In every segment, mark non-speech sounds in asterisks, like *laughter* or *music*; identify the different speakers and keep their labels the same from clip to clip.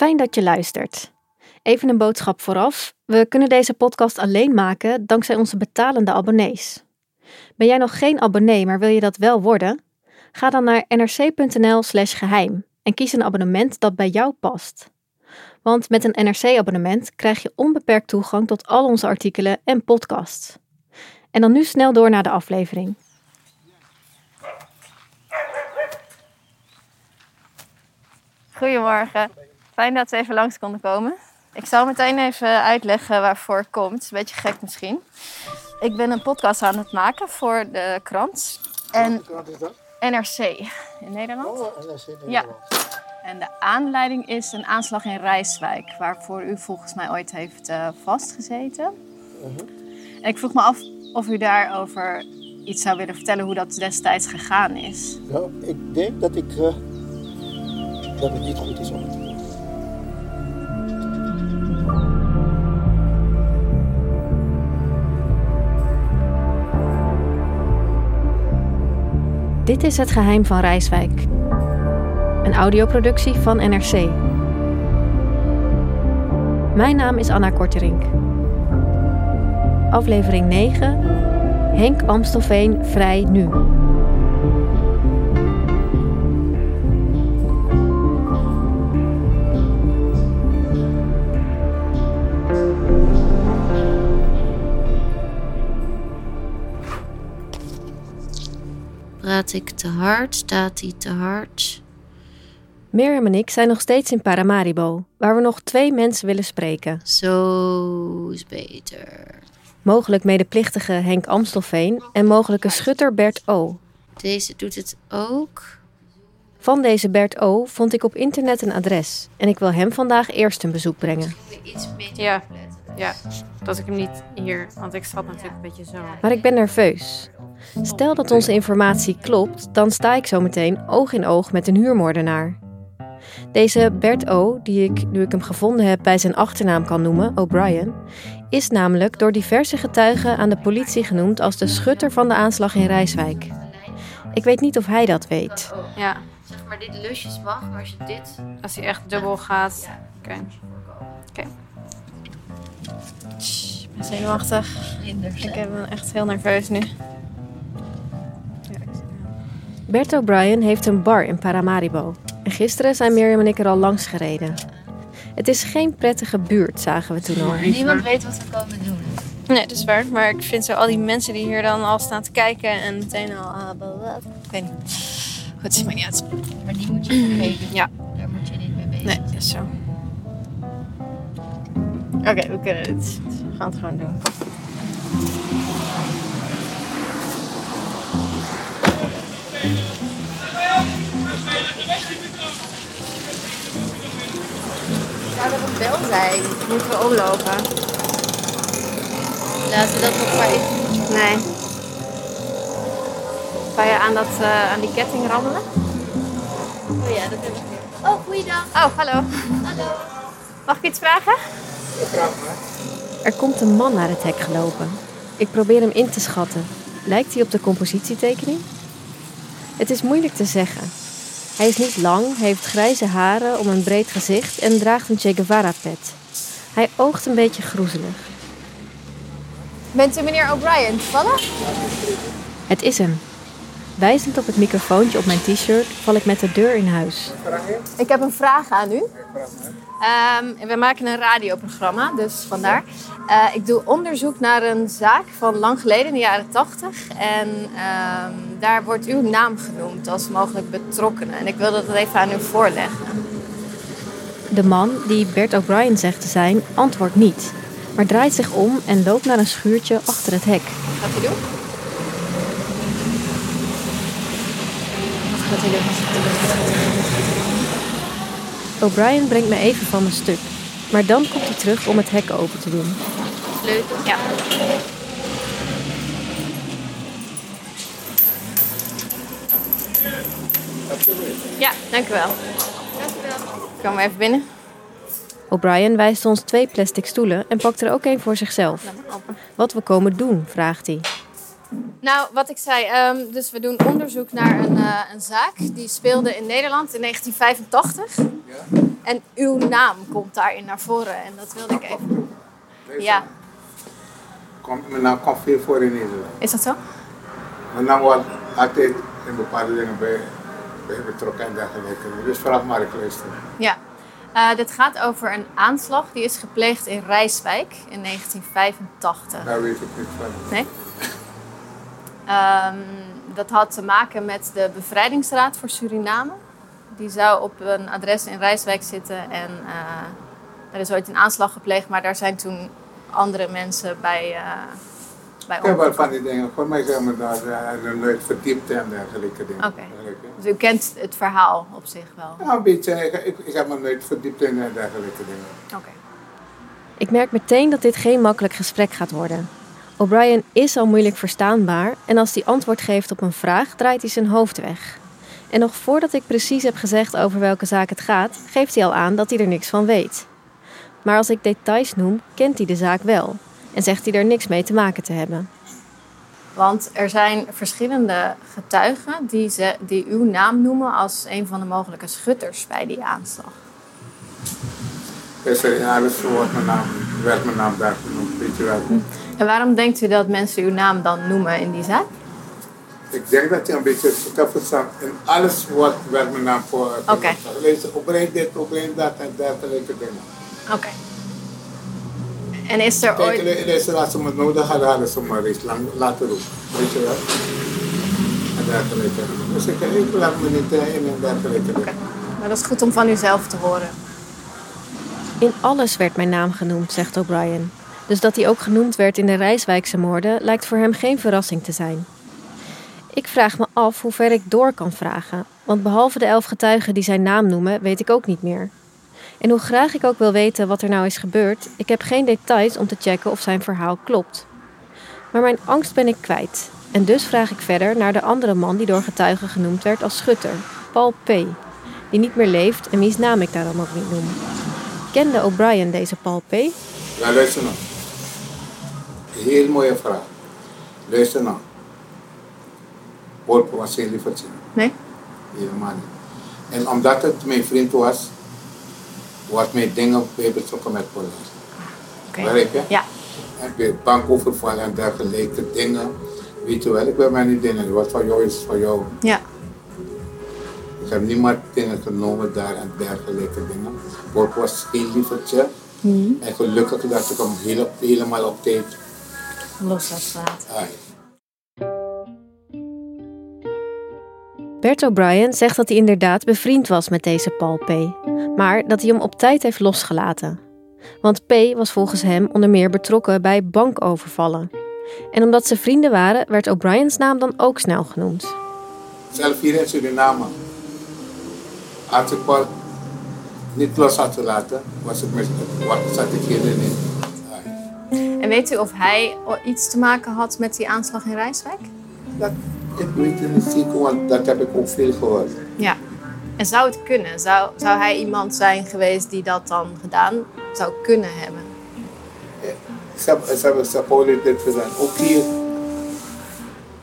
Speaker 1: Fijn dat je luistert. Even een boodschap vooraf. We kunnen deze podcast alleen maken dankzij onze betalende abonnees. Ben jij nog geen abonnee, maar wil je dat wel worden? Ga dan naar nrc.nl/slash geheim en kies een abonnement dat bij jou past. Want met een NRC-abonnement krijg je onbeperkt toegang tot al onze artikelen en podcasts. En dan nu snel door naar de aflevering. Goedemorgen. Fijn dat we even langs konden komen. Ik zal meteen even uitleggen waarvoor het komt. Is een beetje gek misschien. Ik ben een podcast aan het maken voor de krant. En NRC in Nederland.
Speaker 2: Oh, NRC in
Speaker 1: Ja. En de aanleiding is een aanslag in Rijswijk, waarvoor u volgens mij ooit heeft eh, vastgezeten. En ik vroeg me af of u daarover iets zou willen vertellen hoe dat destijds gegaan is.
Speaker 2: Nou, ik denk dat, ik, eh, dat het niet goed is om het
Speaker 1: Dit is Het Geheim van Rijswijk. Een audioproductie van NRC. Mijn naam is Anna Korterink. Aflevering 9. Henk Amstelveen vrij nu.
Speaker 3: Praat ik te hard? Staat hij te hard?
Speaker 1: Mirjam en ik zijn nog steeds in Paramaribo, waar we nog twee mensen willen spreken.
Speaker 3: Zo is beter.
Speaker 1: Mogelijk medeplichtige Henk Amstelveen en mogelijke schutter Bert O.
Speaker 3: Deze doet het ook.
Speaker 1: Van deze Bert O vond ik op internet een adres en ik wil hem vandaag eerst een bezoek brengen.
Speaker 3: Iets beter
Speaker 4: Ja. Ja, dat ik hem niet hier, want ik zat natuurlijk een beetje zo.
Speaker 1: Maar ik ben nerveus. Stel dat onze informatie klopt, dan sta ik zo meteen oog in oog met een huurmoordenaar. Deze Bert O, die ik, nu ik hem gevonden heb, bij zijn achternaam kan noemen, O'Brien, is namelijk door diverse getuigen aan de politie genoemd als de schutter van de aanslag in Rijswijk. Ik weet niet of hij dat weet.
Speaker 4: Ja,
Speaker 3: Zeg maar, dit lusjes mag, maar als je dit...
Speaker 4: als hij echt dubbel gaat. Oké. Oké. Ik ben zenuwachtig. Ik ben echt heel nerveus nu.
Speaker 1: Bert O'Brien heeft een bar in Paramaribo. En gisteren zijn Mirjam en ik er al langs gereden. Het is geen prettige buurt, zagen we toen al.
Speaker 3: Niemand weet wat we komen doen.
Speaker 4: Nee, dat is waar. Maar ik vind zo al die mensen die hier dan al staan te kijken en meteen al... blablabla. Ik weet niet. Goed, ziet mij niet uit.
Speaker 3: Maar die moet je vergeten.
Speaker 4: Ja.
Speaker 3: Daar moet je niet mee bezig
Speaker 4: Nee, is zo. Oké, we kunnen het. We gaan het gewoon doen. Zou er een bel zijn? Moeten we omlopen?
Speaker 3: Laten we dat nog maar even...
Speaker 4: Nee. Zou je aan, dat, eh, aan die ketting rammelen?
Speaker 3: Oh ja, dat heb ik. Oh, goeiedag.
Speaker 4: Oh, hallo.
Speaker 3: Hallo.
Speaker 4: Mag ik iets vragen?
Speaker 1: Er komt een man naar het hek gelopen. Ik probeer hem in te schatten. Lijkt hij op de compositietekening? Het is moeilijk te zeggen. Hij is niet lang, heeft grijze haren om een breed gezicht en draagt een Che Guevara-pet. Hij oogt een beetje groezelig.
Speaker 4: Bent u meneer O'Brien toevallig?
Speaker 1: Het is hem. Wijzend op het microfoontje op mijn t-shirt val ik met de deur in huis.
Speaker 4: Ik heb een vraag aan u. Ehm, we maken een radioprogramma, dus vandaar. Eh, ik doe onderzoek naar een zaak van lang geleden, in de jaren 80. En ehm, daar wordt uw naam genoemd als mogelijk betrokkenen. En ik wil dat even aan u voorleggen.
Speaker 1: De man, die Bert O'Brien zegt te zijn, antwoordt niet. Maar draait zich om en loopt naar een schuurtje achter het hek.
Speaker 4: Wat gaat u doen? Wat gaat u doen? Wat gaat u doen? Wat gaat u doen?
Speaker 1: O'Brien brengt me even van mijn stuk. Maar dan komt hij terug om het hek open te doen.
Speaker 4: Sleutel? Ja. Ja, dank u wel. Dank u wel. Kom maar even binnen.
Speaker 1: O'Brien wijst ons twee plastic stoelen en pakt er ook een voor zichzelf. Wat we komen doen, vraagt hij.
Speaker 4: Nou, wat ik zei, ehm, dus we doen onderzoek naar een, eh, een zaak die speelde in Nederland in 1985. En uw naam komt daarin naar voren en dat wilde ik even. Ja,
Speaker 5: Komt, mijn naam komt veel voor in Nederland.
Speaker 4: is dat zo?
Speaker 5: Mijn naam wordt altijd in bepaalde dingen bij, bij betrokken en dergelijke. Dus vraag maar, ik luister.
Speaker 4: Ja. Eh, dit gaat over een aanslag die is gepleegd in Rijswijk in 1985.
Speaker 5: Daar weet ik niet van.
Speaker 4: Nee? Ehm, dat had te maken met de Bevrijdingsraad voor Suriname. Die zou op een adres in Rijswijk zitten en eh, er is ooit een aanslag gepleegd, maar daar zijn toen andere mensen bij, eh bij
Speaker 5: Ik heb wel van die dingen. Voor mij zijn we daar uh, nooit verdiept en dergelijke dingen.
Speaker 4: Oké. Dus u kent het verhaal op zich wel.
Speaker 5: Ja, een beetje. Ik, ik, ik heb me nooit verdiept in en dergelijke dingen.
Speaker 4: Oké.
Speaker 1: Ik merk meteen dat dit geen makkelijk gesprek gaat worden. O'Brien is al moeilijk verstaanbaar en als hij antwoord geeft op een vraag, draait hij zijn hoofd weg. En nog voordat ik precies heb gezegd over welke zaak het gaat, geeft hij al aan dat hij er niks van weet. Maar als ik details noem, kent hij de zaak wel en zegt hij er niks mee te maken te hebben.
Speaker 4: Want er zijn verschillende getuigen die, ze, die uw naam noemen als een van de mogelijke schutters bij die aanslag.
Speaker 5: In alles wordt mijn naam, werd mijn naam daar genoemd, weet je wel.
Speaker 4: En waarom denkt u dat mensen uw naam dan noemen in die zaak?
Speaker 5: Ik denk dat je een beetje heb verstaan. In alles wordt, werd mijn naam voor.
Speaker 4: Oké.
Speaker 5: Lees opbreng dit, opbreng dat en dergelijke dingen.
Speaker 4: Oké. En is er
Speaker 5: Kijk,
Speaker 4: ooit...
Speaker 5: in deze laatste me nodig hadden, hadden ze me reeds lang laten roepen. Weet je wel? En dergelijke. Dus ik, ik laat me niet eh, in en dergelijke dingen.
Speaker 4: Maar dat is goed om van uzelf te horen.
Speaker 1: In alles werd mijn naam genoemd, zegt O'Brien. Dus dat hij ook genoemd werd in de Rijswijkse moorden lijkt voor hem geen verrassing te zijn. Ik vraag me af hoe ver ik door kan vragen, want behalve de elf getuigen die zijn naam noemen, weet ik ook niet meer. En hoe graag ik ook wil weten wat er nou is gebeurd, ik heb geen details om te checken of zijn verhaal klopt. Maar mijn angst ben ik kwijt. En dus vraag ik verder naar de andere man die door getuigen genoemd werd als schutter, Paul P., die niet meer leeft en wiens naam ik daar dan ook niet noem. Kende O'Brien deze Paul P?
Speaker 5: Ja, luister nou. Heel mooie vraag. Luister nou. Wolf was geen lievertje.
Speaker 4: Nee?
Speaker 5: Helemaal niet. En omdat het mijn vriend was, wordt mijn dingen bij betrokken met politie.
Speaker 4: Oké.
Speaker 5: Begrijp je?
Speaker 4: Ja.
Speaker 5: En bij bankoverval en dergelijke dingen. Weet je wel, ik ben mij niet dingen. Wat van jou is van jou.
Speaker 4: Ja.
Speaker 5: Ik heb niemand dingen genomen daar en dergelijke dingen. Wolf was heel lievertje. En gelukkig dat ik hem heel, helemaal op tijd.
Speaker 4: Los had gelaten.
Speaker 5: Ai.
Speaker 1: Bert O'Brien zegt dat hij inderdaad bevriend was met deze Paul P., maar dat hij hem op tijd heeft losgelaten. Want P. was volgens hem onder meer betrokken bij bankovervallen. En omdat ze vrienden waren, werd O'Brien's naam dan ook snel genoemd.
Speaker 5: Zelf hier in Suriname. Als ik Paul niet los had gelaten, was het met wat zat ik hier in.
Speaker 4: En weet u of hij iets te maken had met die aanslag in Rijswijk?
Speaker 5: Dat, ik weet het niet zeker, want dat heb ik ook veel gehoord.
Speaker 4: Ja. En zou het kunnen? Zou, zou hij iemand zijn geweest die dat dan gedaan zou kunnen hebben?
Speaker 5: Ze hebben, ze hebben, ze hebben dit gedaan. Ook hier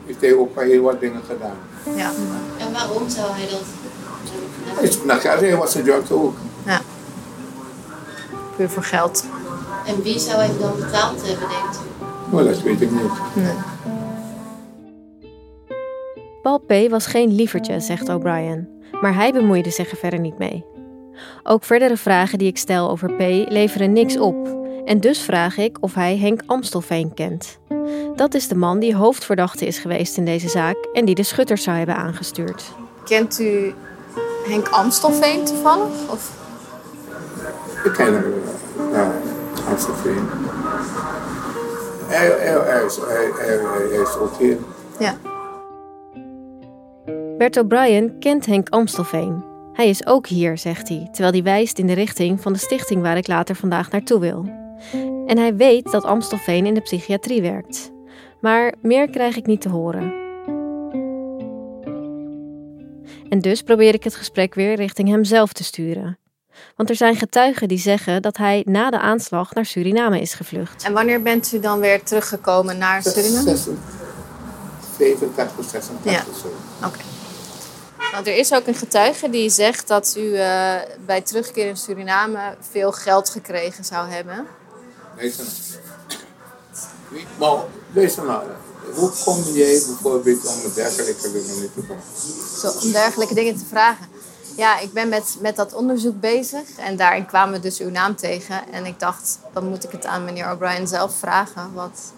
Speaker 5: heeft hij ook maar heel wat dingen gedaan.
Speaker 4: Ja.
Speaker 3: En waarom zou hij dat?
Speaker 5: Hij is naar hij was een junkie ook.
Speaker 4: ja. Puur voor geld.
Speaker 3: En wie zou hij dan betaald hebben, denkt u?
Speaker 5: Maar dat weet ik niet.
Speaker 4: Nee.
Speaker 1: Paul P. was geen lievertje, zegt O'Brien, maar hij bemoeide zich er verder niet mee. Ook verdere vragen die ik stel over P. leveren niks op. En dus vraag ik of hij Henk Amstelveen kent. Dat is de man die hoofdverdachte is geweest in deze zaak en die de schutters zou hebben aangestuurd.
Speaker 4: Kent u Henk Amstelveen toevallig? Of?
Speaker 5: Ik ken hem, ja, Amstelveen. Hij, hij, hij, is, hij, hij, is ook hier.
Speaker 4: Ja.
Speaker 1: Bert O'Brien kent Henk Amstelveen. Hij is ook hier, zegt hij, terwijl hij wijst in de richting van de stichting waar ik later vandaag naartoe wil. En hij weet dat Amstelveen in de psychiatrie werkt. Maar meer krijg ik niet te horen. En dus probeer ik het gesprek weer richting hemzelf te sturen. Want er zijn getuigen die zeggen dat hij na de aanslag naar Suriname is gevlucht.
Speaker 4: En wanneer bent u dan weer teruggekomen naar Suriname?
Speaker 5: 87, 86,
Speaker 4: Ja.
Speaker 5: zo.
Speaker 4: Oké. Want er is ook een getuige die zegt dat u eh, bij terugkeer in Suriname veel geld gekregen zou hebben.
Speaker 5: Luister nou. Maar luister nou. Hoe kom jij bijvoorbeeld om dergelijke dingen niet te doen?
Speaker 4: Zo, om dergelijke dingen te vragen. Ja, ik ben met, met dat onderzoek bezig en daarin kwamen we dus uw naam tegen. En ik dacht, dan moet ik het aan meneer O'Brien zelf vragen. Wat,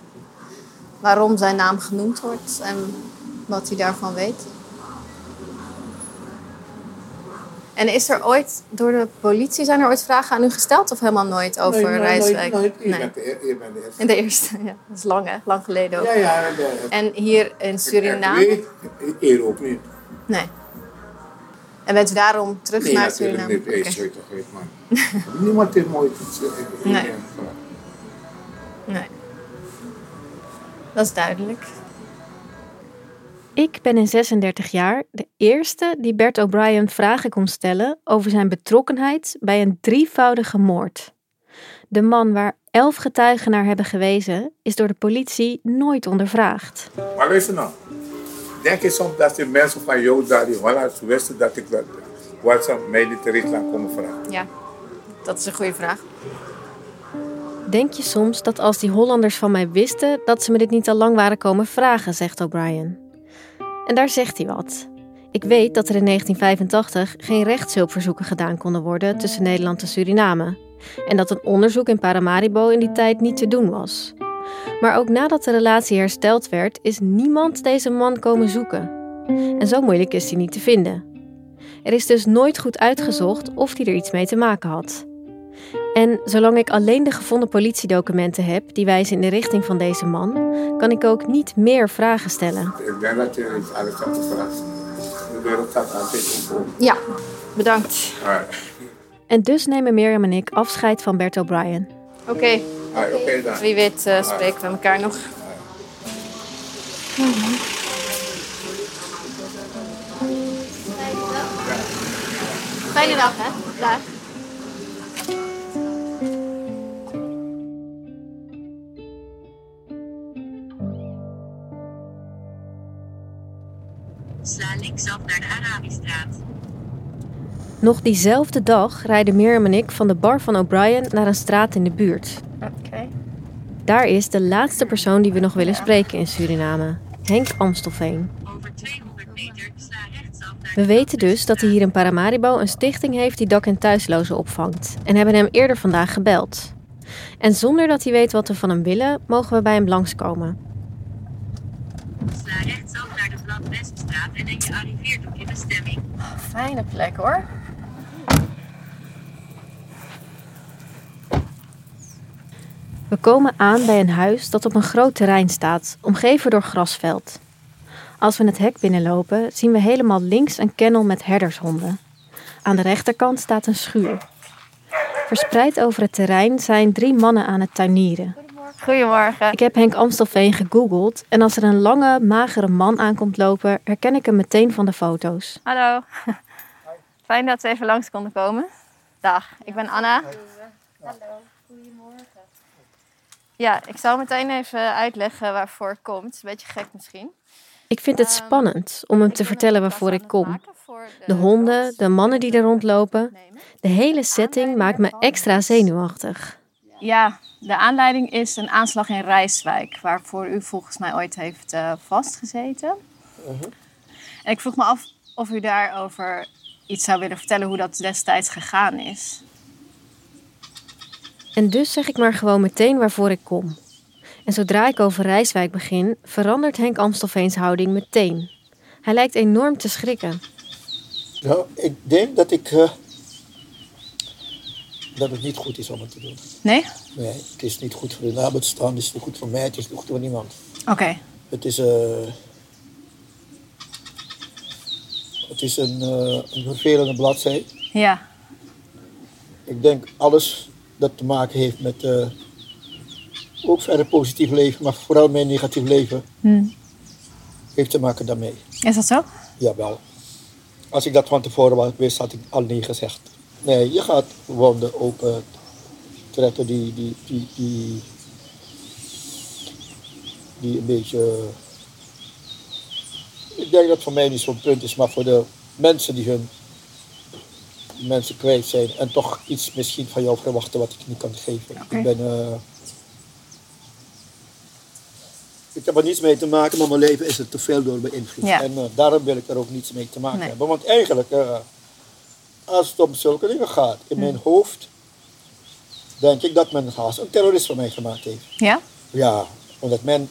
Speaker 4: waarom zijn naam genoemd wordt en wat hij daarvan weet. En is er ooit, door de politie, zijn er ooit vragen aan u gesteld of helemaal nooit over
Speaker 5: Nee, nooit,
Speaker 4: Rijswijk?
Speaker 5: nooit, nooit. Je
Speaker 4: Nee.
Speaker 5: bent de eer- je bent de eerste.
Speaker 4: In de eerste, ja. Dat is lang hè, lang geleden ook.
Speaker 5: Ja, ja. de-
Speaker 4: En hier in Suriname?
Speaker 5: Ik weet, eer ook niet.
Speaker 4: Nee. En bent u daarom terug
Speaker 5: Nee,
Speaker 4: naar
Speaker 5: natuurlijk
Speaker 4: Suriname?
Speaker 5: niet. Hey,
Speaker 4: Oké.
Speaker 5: sorry toch, weet man. *laughs* Niemand heeft mooi iets. eh,
Speaker 4: Nee. Nee. Dat is duidelijk.
Speaker 1: Ik ben in 36 jaar de eerste die Bert O'Brien vragen kon stellen over zijn betrokkenheid bij een drievoudige moord. De man waar elf getuigen naar hebben gewezen, is door de politie nooit ondervraagd.
Speaker 5: Maar luister nou. Denk je soms dat de mensen van jou daar in Holland wisten dat ik dat, wat ze mij niet terecht aan komen vragen?
Speaker 4: Ja, dat is een goede vraag.
Speaker 1: Denk je soms dat als die Hollanders van mij wisten, dat ze me dit niet al lang waren komen vragen, zegt O'Brien. En daar zegt hij wat. Ik weet dat er in 1985 geen rechtshulpverzoeken gedaan konden worden tussen Nederland en Suriname. En dat een onderzoek in Paramaribo in die tijd niet te doen was. Maar ook nadat de relatie hersteld werd, is niemand deze man komen zoeken. En zo moeilijk is hij niet te vinden. Er is dus nooit goed uitgezocht of hij er iets mee te maken had. En zolang ik alleen de gevonden politiedocumenten heb die wijzen in de richting van deze man, kan ik ook niet meer vragen stellen.
Speaker 5: Ik denk dat je niet alles hebt gevraagd. De wereld staat altijd.
Speaker 4: Ja, bedankt.
Speaker 1: En dus nemen Mirjam en ik afscheid van Bert O'Brien.
Speaker 4: Oké,
Speaker 5: ah, Oké dan.
Speaker 4: wie weet eh, spreken we elkaar nog. Fijne dag, hè? Dag.
Speaker 6: Sla linksaf naar de Arabistraat.
Speaker 1: Nog diezelfde dag rijden Mirjam en ik van de bar van O'Brien naar een straat in de buurt.
Speaker 4: Oké.
Speaker 1: Daar is de laatste persoon die we nog willen spreken in Suriname, Henk Amstelveen.
Speaker 6: Over 200 meter sla rechtsaf naar
Speaker 1: We weten dus dat hij hier in Paramaribo een stichting heeft die dak- en thuislozen opvangt en hebben hem eerder vandaag gebeld. En zonder dat hij weet wat we van hem willen, mogen we bij hem langskomen.
Speaker 6: Sla rechtsaf naar de Blad-Weststraat en je arriveert op je bestemming.
Speaker 4: Fijne plek, hoor.
Speaker 1: We komen aan bij een huis dat op een groot terrein staat, omgeven door grasveld. Als we het hek binnenlopen, zien we helemaal links een kennel met herdershonden. Aan de rechterkant staat een schuur. Verspreid over het terrein zijn drie mannen aan het tuinieren.
Speaker 4: Goedemorgen.
Speaker 1: Ik heb Henk Amstelveen gegoogeld en als er een lange, magere man aankomt lopen, herken ik hem meteen van de foto's.
Speaker 4: Hallo. Fijn dat we even langs konden komen. Dag, ik ben Anna. Hallo. Ja, ik zal meteen even uitleggen waarvoor ik kom. Het is een beetje gek misschien.
Speaker 1: Ik vind het spannend om hem te vertellen waarvoor ik kom. De honden, de mannen die er rondlopen, de hele setting maakt me extra zenuwachtig.
Speaker 4: Ja, de aanleiding is een aanslag in Rijswijk, waarvoor u volgens mij ooit heeft eh, vastgezeten. En ik vroeg me af of u daarover iets zou willen vertellen hoe dat destijds gegaan is.
Speaker 1: En dus zeg ik maar gewoon meteen waarvoor ik kom. En zodra ik over Rijswijk begin, verandert Henk Amstelveens houding meteen. Hij lijkt enorm te schrikken.
Speaker 2: Nou, ik denk dat ik. eh, dat het niet goed is om het te doen.
Speaker 4: Nee?
Speaker 2: Nee, het is niet goed voor de nabestaanden, het is niet goed voor mij, het is niet goed voor niemand.
Speaker 4: Oké.
Speaker 2: Het is, eh, het is een, eh, een vervelende bladzij.
Speaker 4: Ja.
Speaker 2: Ik denk alles dat te maken heeft met eh, ook verder positief leven, maar vooral mijn negatief leven,
Speaker 4: Hm.
Speaker 2: heeft te maken daarmee.
Speaker 4: Is dat zo?
Speaker 2: Jawel. Als ik dat van tevoren wel wist, had ik al nee gezegd. Nee, je gaat wonden open trekken die, die, die, die, die een beetje... Ik denk dat voor mij niet zo'n punt is, maar voor de mensen die hun mensen kwijt zijn en toch iets misschien van jou verwachten wat ik niet kan geven. Ik ben... eh, ik heb er niets mee te maken, maar mijn leven is er te veel door beïnvloed.
Speaker 4: Ja.
Speaker 2: En eh, daarom wil ik er ook niets mee te maken
Speaker 4: Nee.
Speaker 2: hebben. Want eigenlijk, eh, als het om zulke dingen gaat, in
Speaker 4: Hm.
Speaker 2: mijn hoofd, denk ik dat men haast een terrorist van mij gemaakt heeft.
Speaker 4: Ja?
Speaker 2: Ja, omdat men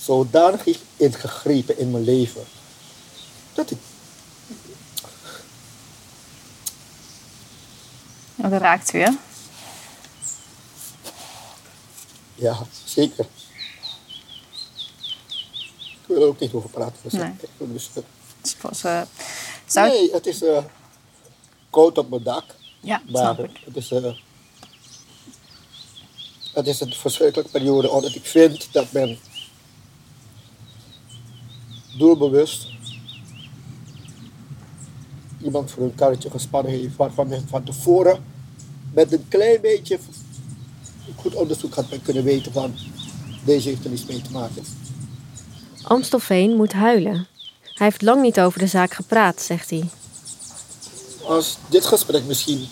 Speaker 2: zodanig heeft ingegrepen in mijn leven. Dat ik,
Speaker 4: Oh, dat raakt u, hè?
Speaker 2: ja, zeker. Ik wil er ook niet over praten. Dus,
Speaker 4: Nee.
Speaker 2: dus, eh,
Speaker 4: Dus pas, eh, zou het-
Speaker 2: Nee, het is eh, koud op mijn dak.
Speaker 4: Ja,
Speaker 2: Maar het is, het is een verschrikkelijke periode omdat ik vind dat men doelbewust iemand voor een karretje gespannen heeft waarvan men van tevoren met een klein beetje goed onderzoek had men kunnen weten van deze heeft er niets mee te maken.
Speaker 1: Amstelveen moet huilen. Hij heeft lang niet over de zaak gepraat, zegt hij.
Speaker 2: Als dit gesprek misschien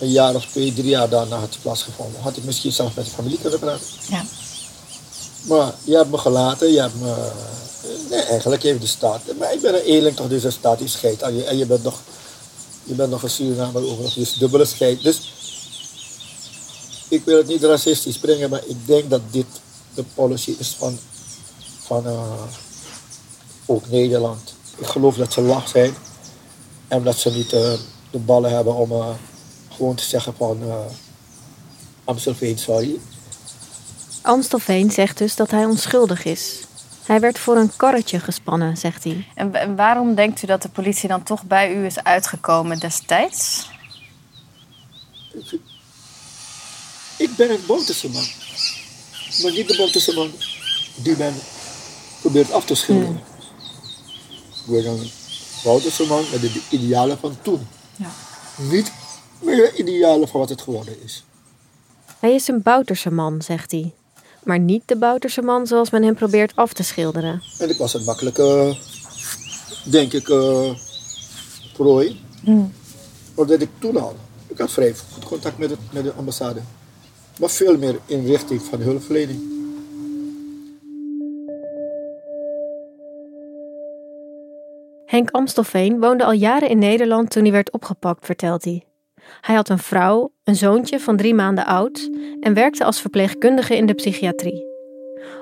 Speaker 2: een jaar of twee, drie jaar daarna had plaatsgevonden, had ik misschien zelf met de familie kunnen praten.
Speaker 4: Ja.
Speaker 2: Maar je hebt me gelaten, je hebt me. Nee, eigenlijk heeft de staat. Maar ik ben een eerlijk toch, dus de staat die scheidt aan je. En je bent nog, je bent nog een Surinamer overigens, dus dubbele scheid. Dus ik wil het niet racistisch brengen, maar ik denk dat dit de policy is van, van eh, ook Nederland. Ik geloof dat ze lach zijn en dat ze niet eh, de ballen hebben om eh, gewoon te zeggen van Amstelveen, sorry.
Speaker 1: Amstelveen zegt dus dat hij onschuldig is. Hij werd voor een karretje gespannen, zegt hij.
Speaker 4: En, waarom denkt u dat de politie dan toch bij u is uitgekomen destijds?
Speaker 2: Ik ben een Bouterse man. Maar niet de Bouterse man die men probeert af te schilderen. Ik ben een Bouterse man met de idealen van toen.
Speaker 4: Ja.
Speaker 2: Niet meer de idealen van wat het geworden is.
Speaker 1: Hij is een Bouterse man, zegt hij. Maar niet de Bouterse man zoals men hem probeert af te schilderen.
Speaker 2: En ik was een makkelijke, denk ik, eh prooi. Omdat ik toen al, ik had vrij goed contact met, het, met de ambassade. Maar veel meer in richting van hulpverlening.
Speaker 1: Henk Amstelveen woonde al jaren in Nederland toen hij werd opgepakt, vertelt hij. Hij had een vrouw, een zoontje van drie maanden oud en werkte als verpleegkundige in de psychiatrie.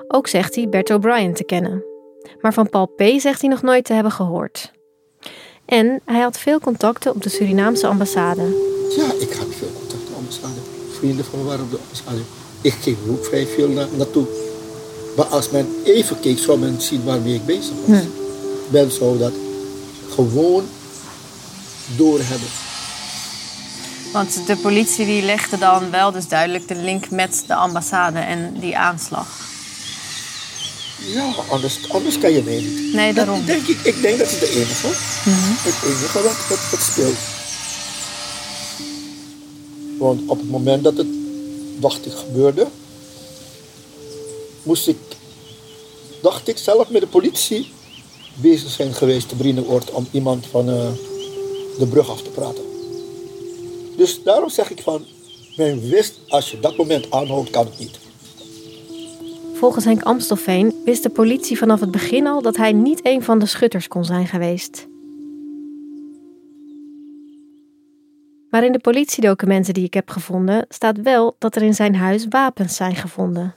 Speaker 1: Ook zegt hij Bert O'Brien te kennen. Maar van Paul P. zegt hij nog nooit te hebben gehoord. En hij had veel contacten op de Surinaamse ambassade.
Speaker 2: Ja, ik had veel contact met de ambassade. Vrienden van me waren op de ambassade. Ik ging ook vrij veel na naartoe. Maar als men even keek, zou men zien waarmee ik bezig was. Men zou dat gewoon doorhebben.
Speaker 4: Want de politie die legde dan wel dus duidelijk de link met de ambassade en die aanslag.
Speaker 2: Ja, anders, anders kan je mij niet.
Speaker 4: Nee,
Speaker 2: Dat
Speaker 4: daarom.
Speaker 2: denk ik, ik denk dat is de enige. Het enige wat, wat, wat speelt. Want op het moment dat het, dacht ik, gebeurde, moest ik, dacht ik zelf met de politie bezig zijn geweest te Brienenoord om iemand van eh, de brug af te praten. Dus daarom zeg ik van, men wist, als je dat moment aanhoudt, kan het niet.
Speaker 1: Volgens Henk Amstelveen wist de politie vanaf het begin al dat hij niet een van de schutters kon zijn geweest. Maar in de politiedocumenten die ik heb gevonden staat wel dat er in zijn huis wapens zijn gevonden.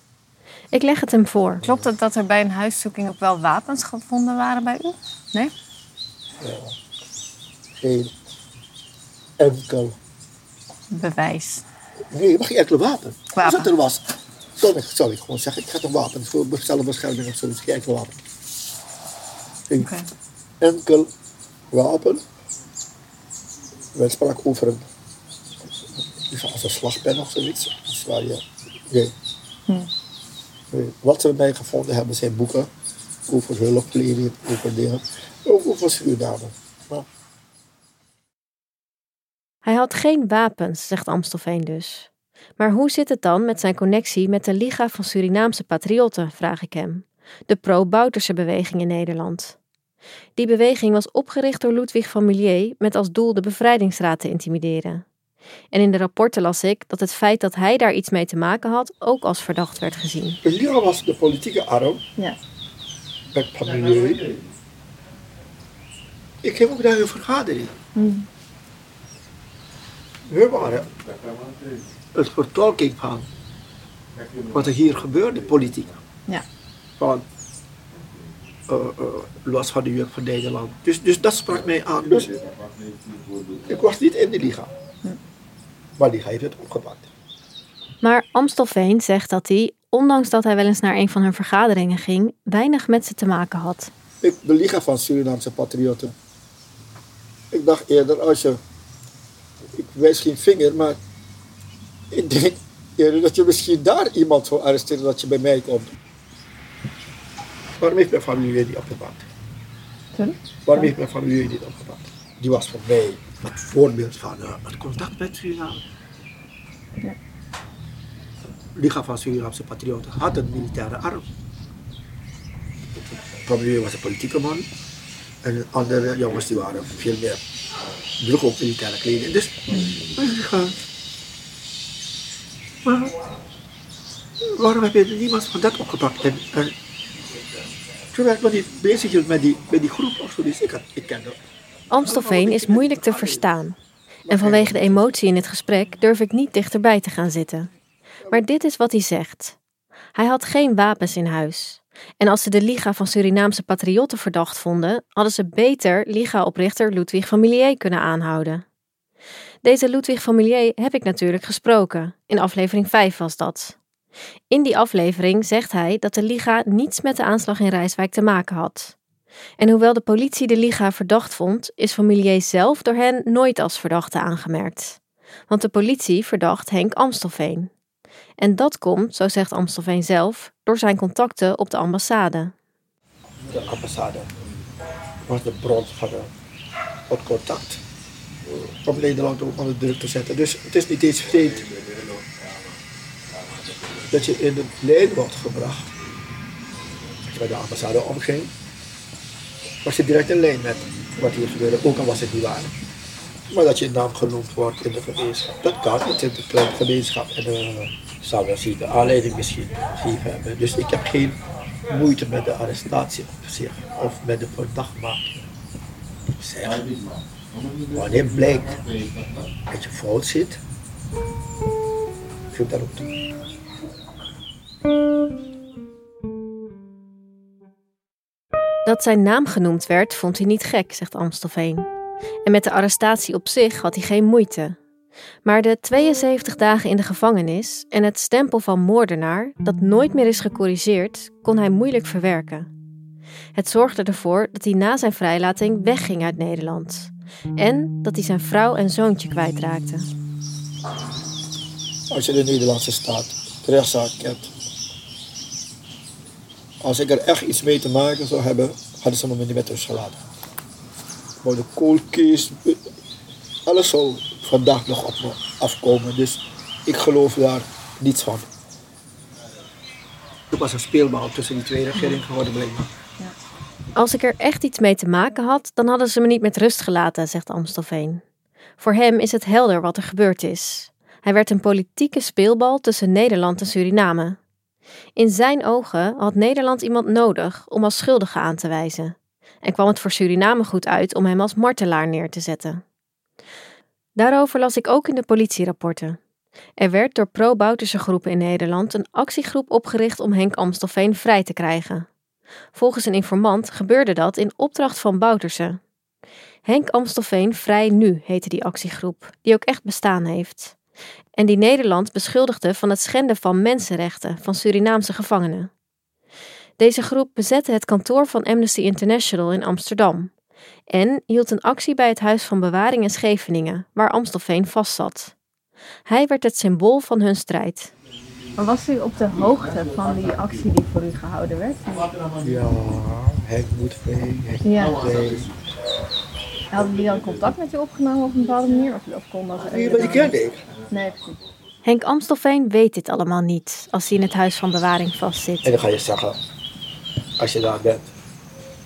Speaker 1: Ik leg het hem voor.
Speaker 4: Klopt het dat er bij een huiszoeking ook wel wapens gevonden waren bij u? Nee?
Speaker 2: Geen enkel.
Speaker 4: Bewijs.
Speaker 2: Nee, mag je enkele wapen.
Speaker 4: Wapen.
Speaker 2: Als het er was, dan zal ik gewoon zeggen, ik ga toch wapen voor zelfbescherming of zoiets. Geen enkel wapen. Geen
Speaker 4: Oké.
Speaker 2: enkel wapen. We spraken over een, als een slagpen of zoiets. Dus waar je, nee. Nee. Wat ze bij mij gevonden hebben zijn boeken over hulpverlening, over dingen, ook over Suriname. Maar
Speaker 1: Hij had geen wapens, zegt Amstelveen dus. Maar hoe zit het dan met zijn connectie met de Liga van Surinaamse Patriotten, vraag ik hem. De pro-Bouterse beweging in Nederland. Die beweging was opgericht door Ludwig van Milier met als doel de bevrijdingsraad te intimideren. En in de rapporten las ik dat het feit dat hij daar iets mee te maken had ook als verdacht werd gezien.
Speaker 2: de Liga was de politieke arm
Speaker 4: Ja.
Speaker 2: met familie. Ik heb ook daar een vergadering. We waren het vertolking van wat er hier gebeurde, politiek.
Speaker 4: Ja.
Speaker 2: Van, eh, los van de juk van Nederland. Dus, dus dat sprak mij aan. Dus, ik was niet in de Liga. Maar die heeft het opgepakt.
Speaker 1: Maar Amstelveen zegt dat hij, ondanks dat hij wel eens naar een van hun vergaderingen ging, weinig met ze te maken had.
Speaker 2: Ik, de Liga van Surinaamse Patriotten. Ik dacht eerder als je. Ik wijs geen vinger, maar. Ik denk eerder dat je misschien daar iemand zou arresteren dat je bij mij komt. Waarom heeft mijn familie niet opgepakt? Waarom heeft mijn familie niet opgepakt? Die was voor mij het voorbeeld van eh, het contact met Suriname. Liga van Surinaamse Patriotten had een militaire arm. Familie was een politieke man. En de andere jongens die waren veel meer, droegen ook militaire kleding. Dus, uh, maar waarom heb je niemand van dat opgepakt? En, en terwijl ik nog niet bezig hield met die, met die groep of zo, dus ik, had, ik kende
Speaker 1: Amstelveen is moeilijk te verstaan. En vanwege de emotie in het gesprek durf ik niet dichterbij te gaan zitten. Maar dit is wat hij zegt. Hij had geen wapens in huis. En als ze de Liga van Surinaamse Patriotten verdacht vonden, hadden ze beter Liga-oprichter Ludwig van kunnen aanhouden. Deze Ludwig van heb ik natuurlijk gesproken. In aflevering 5 was dat. In die aflevering zegt hij dat de Liga niets met de aanslag in Rijswijk te maken had. En hoewel de politie de Liga verdacht vond, is Van Milier zelf door hen nooit als verdachte aangemerkt. Want de politie verdacht Henk Amstelveen. En dat komt, zo zegt Amstelveen zelf, door zijn contacten op de ambassade.
Speaker 2: de ambassade was de bron van het contact om Nederland ook onder druk te zetten. Dus het is niet eens vreemd dat je in de lijn wordt gebracht. Als je bij de ambassade omging, was je direct in lijn met wat hier gebeurde, ook al was het niet waar. Maar dat je naam genoemd wordt in de gemeenschap, dat kan niet in de kleine gemeenschap. En zou wel zien, de aanleiding misschien gegeven hebben. Dus ik heb geen moeite met de arrestatie op zich of met de verdachtmaking. Zeg, wanneer blijkt dat je fout zit, geef dat ook toe.
Speaker 1: Dat zijn naam genoemd werd, vond hij niet gek, zegt Amstelveen. En met de arrestatie op zich had hij geen moeite. Maar de 72 dagen in de gevangenis en het stempel van moordenaar, dat nooit meer is gecorrigeerd, kon hij moeilijk verwerken. Het zorgde ervoor dat hij na zijn vrijlating wegging uit Nederland. En dat hij zijn vrouw en zoontje kwijtraakte.
Speaker 2: Als je de Nederlandse staat rechtszaak kent. Als ik er echt iets mee te maken zou hebben, hadden ze me niet met rust gelaten. Maar de case, alles zou vandaag nog op me afkomen. Dus ik geloof daar niets van. Het was een speelbal tussen die twee regeringen geworden blijkbaar.
Speaker 1: Als ik er echt iets mee te maken had, dan hadden ze me niet met rust gelaten, zegt Amstelveen. Voor hem is het helder wat er gebeurd is. Hij werd een politieke speelbal tussen Nederland en Suriname. In zijn ogen had Nederland iemand nodig om als schuldige aan te wijzen. En kwam het voor Suriname goed uit om hem als martelaar neer te zetten. Daarover las ik ook in de politierapporten. Er werd door pro-Bouterse groepen in Nederland een actiegroep opgericht om Henk Amstelveen vrij te krijgen. Volgens een informant gebeurde dat in opdracht van Bouterse. Henk Amstelveen Vrij Nu heette die actiegroep, die ook echt bestaan heeft. En die Nederland beschuldigde van het schenden van mensenrechten van Surinaamse gevangenen. Deze groep bezette het kantoor van Amnesty International in Amsterdam en hield een actie bij het Huis van Bewaring in Scheveningen, waar Amstelveen vastzat. Hij werd het symbool van hun strijd.
Speaker 4: Maar was u op de hoogte van die actie die voor u gehouden werd?
Speaker 2: Ja, Henk moet
Speaker 4: Ja.
Speaker 2: vrij.
Speaker 4: Hadden die dan contact met u opgenomen op een bepaalde manier? Of, of kon dat
Speaker 2: Nee, maar die kende ik.
Speaker 4: Nee, precies.
Speaker 1: Henk Amstelveen weet dit allemaal niet als hij in het Huis van Bewaring vastzit.
Speaker 2: En dan ga je zeggen, als je daar bent,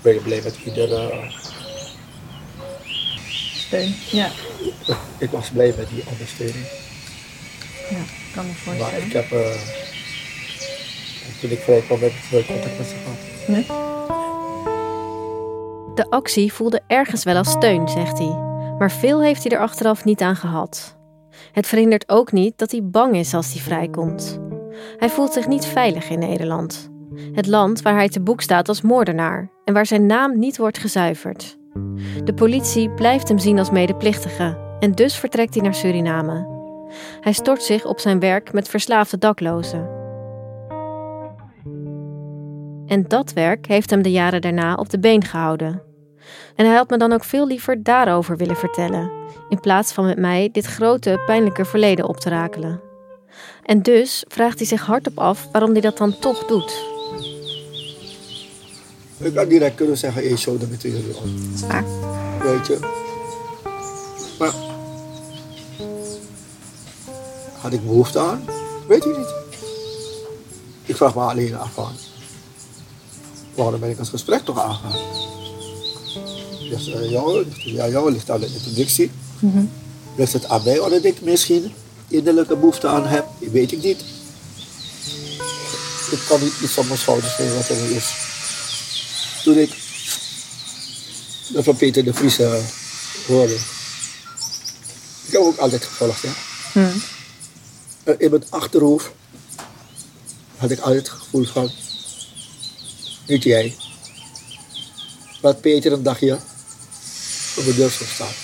Speaker 2: ben je blij met iedere...
Speaker 4: Steun. Ja,
Speaker 2: Ik was blij met die ondersteuning.
Speaker 4: ja, kan me
Speaker 2: Maar
Speaker 4: voorstellen.
Speaker 2: ik heb, eh, toen ik vrij kwam, heb ik nooit contact met ze gehad.
Speaker 4: Nee?
Speaker 1: De actie voelde ergens wel als steun, zegt hij. Maar veel heeft hij er achteraf niet aan gehad. Het verhindert ook niet dat hij bang is als hij vrijkomt. Hij voelt zich niet veilig in Nederland. Het land waar hij te boek staat als moordenaar en waar zijn naam niet wordt gezuiverd. De politie blijft hem zien als medeplichtige en dus vertrekt hij naar Suriname. Hij stort zich op zijn werk met verslaafde daklozen. En dat werk heeft hem de jaren daarna op de been gehouden. En hij had me dan ook veel liever daarover willen vertellen, in plaats van met mij dit grote, pijnlijke verleden op te rakelen. En dus vraagt hij zich hardop af waarom hij dat dan toch doet.
Speaker 2: Ik had direct kunnen zeggen, hey, show de materiaal op.
Speaker 1: Waar?
Speaker 2: Weet je. Maar had ik behoefte aan? Weet ik niet. Ik vraag me alleen af van, waarom ben ik het gesprek toch aangegaan? Dus uh, jou, ja, jou ligt aan de introductie. Ligt het aan mij, omdat ik misschien innerlijke behoefte aan heb? Dat weet ik niet. Ik kan niet iets op mijn schouders nemen wat er is. Toen ik dat van Peter de Vries eh, hoorde. Ik heb ook altijd gevolgd, ja. Eh, in mijn achterhoofd had ik altijd het gevoel van, niet jij, laat Peter een dagje op de deur zou staan.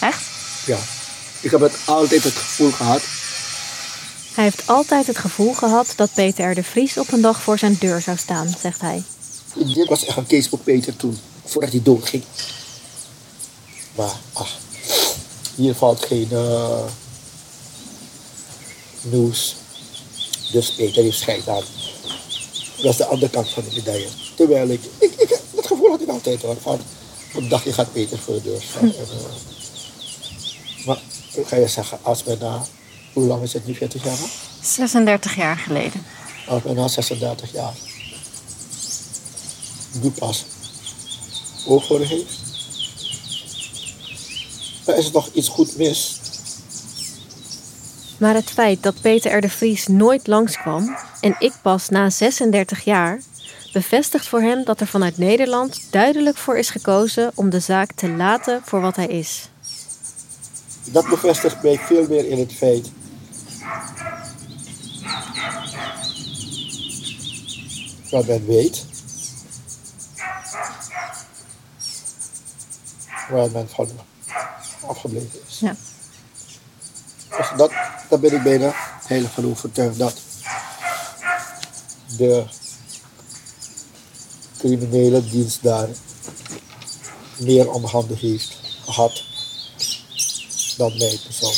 Speaker 1: Echt?
Speaker 2: Ja, ik heb het altijd het gevoel gehad,
Speaker 1: Hij heeft altijd het gevoel gehad dat Peter R. de Vries op een dag voor zijn deur zou staan, zegt hij.
Speaker 2: Dit was echt een case voor Peter toen, voordat hij doodging. Maar, ach, hier valt geen eh, nieuws. Dus Peter heeft scheid aan. Dat is de andere kant van de medaille. Terwijl ik, ik, ik dat gevoel had ik altijd hoor. Van, op een dagje gaat Peter voor de deur staan. En, eh, maar, ik ga je zeggen, als men na, hoe lang is het nu, 40 jaar? hè?
Speaker 4: 36 jaar geleden.
Speaker 2: Als men na 36 jaar nu pas oog voor heeft, dan is er toch iets goed mis.
Speaker 1: Maar het feit dat Peter R. de Vries nooit langskwam en ik pas na 36 jaar, bevestigt voor hem dat er vanuit Nederland duidelijk voor is gekozen om de zaak te laten voor wat hij is.
Speaker 2: Dat bevestigt mij veel meer in het feit dat men weet waar men van afgebleven is.
Speaker 4: Ja.
Speaker 2: Dus dat, daar ben ik bijna heilig van overtuigd dat de criminele dienst daar meer om handen heeft gehad dan mij persoon.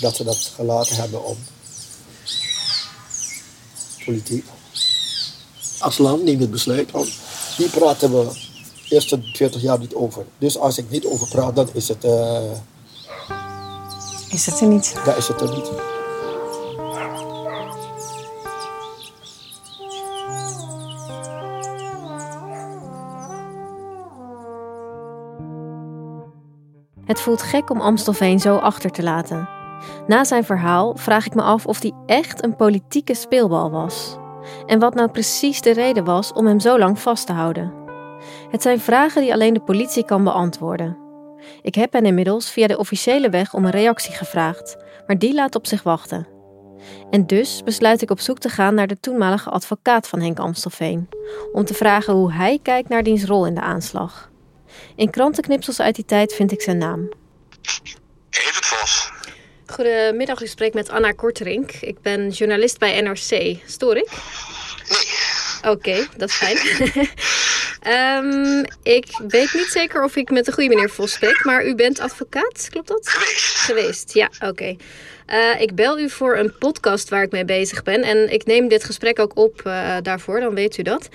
Speaker 2: Dat ze dat gelaten hebben om politiek. Als land neemt het besluit om. Die praten we eerste 40 jaar niet over. Dus als ik niet over praat, dan is het, eh,
Speaker 4: Is het er niet?
Speaker 2: dan is het er niet.
Speaker 1: Het voelt gek om Amstelveen zo achter te laten. Na zijn verhaal vraag ik me af of hij echt een politieke speelbal was. En wat nou precies de reden was om hem zo lang vast te houden. Het zijn vragen die alleen de politie kan beantwoorden. Ik heb hen inmiddels via de officiële weg om een reactie gevraagd, maar die laat op zich wachten. En dus besluit ik op zoek te gaan naar de toenmalige advocaat van Henk Amstelveen, om te vragen hoe hij kijkt naar diens rol in de aanslag. In krantenknipsels uit die tijd vind ik zijn naam.
Speaker 7: Evert Vos.
Speaker 1: Goedemiddag, u spreekt met Anna Korterink. Ik ben journalist bij NRC. Stoor ik?
Speaker 7: Nee.
Speaker 1: Oké, dat is fijn. *laughs* Ehm, ik weet niet zeker of ik met de goede meneer Vos spreek, maar u bent advocaat, klopt dat?
Speaker 7: Geweest.
Speaker 1: Geweest, ja, oké. Eh, ik bel u voor een podcast waar ik mee bezig ben. En ik neem dit gesprek ook op eh, daarvoor, dan weet u dat.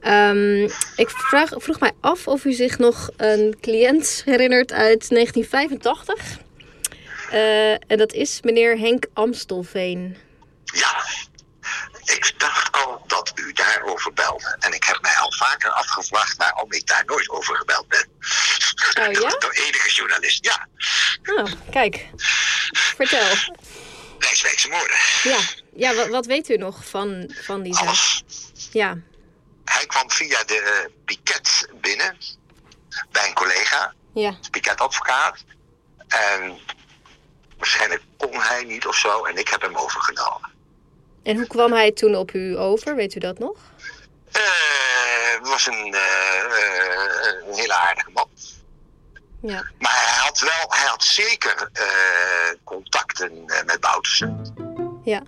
Speaker 1: Ehm, ik vraag, vroeg mij af of u zich nog een cliënt herinnert uit 1985. Eh, en dat is meneer Henk Amstelveen.
Speaker 7: Ja. Ik dacht al dat u daarover belde. En ik heb mij al vaker afgevraagd waarom ik daar nooit over gebeld ben.
Speaker 1: Oh *laughs* ja?
Speaker 7: Door enige journalist, ja.
Speaker 1: Oh, kijk. Vertel.
Speaker 7: Rijkswijkse moorden.
Speaker 1: Ja, ja wat, wat weet u nog van, van die zaak? Ja,
Speaker 7: Hij kwam via de eh, piket binnen. Bij een collega.
Speaker 1: ja.
Speaker 7: Piketadvocaat. En waarschijnlijk kon hij niet of zo. En ik heb hem overgenomen.
Speaker 1: En hoe kwam hij toen op u over? Weet u dat nog?
Speaker 7: Eh, Het was een, eh, eh, een hele aardige man.
Speaker 1: Ja.
Speaker 7: Maar hij had wel, hij had zeker eh, contacten eh, met Boutersen.
Speaker 1: Ja.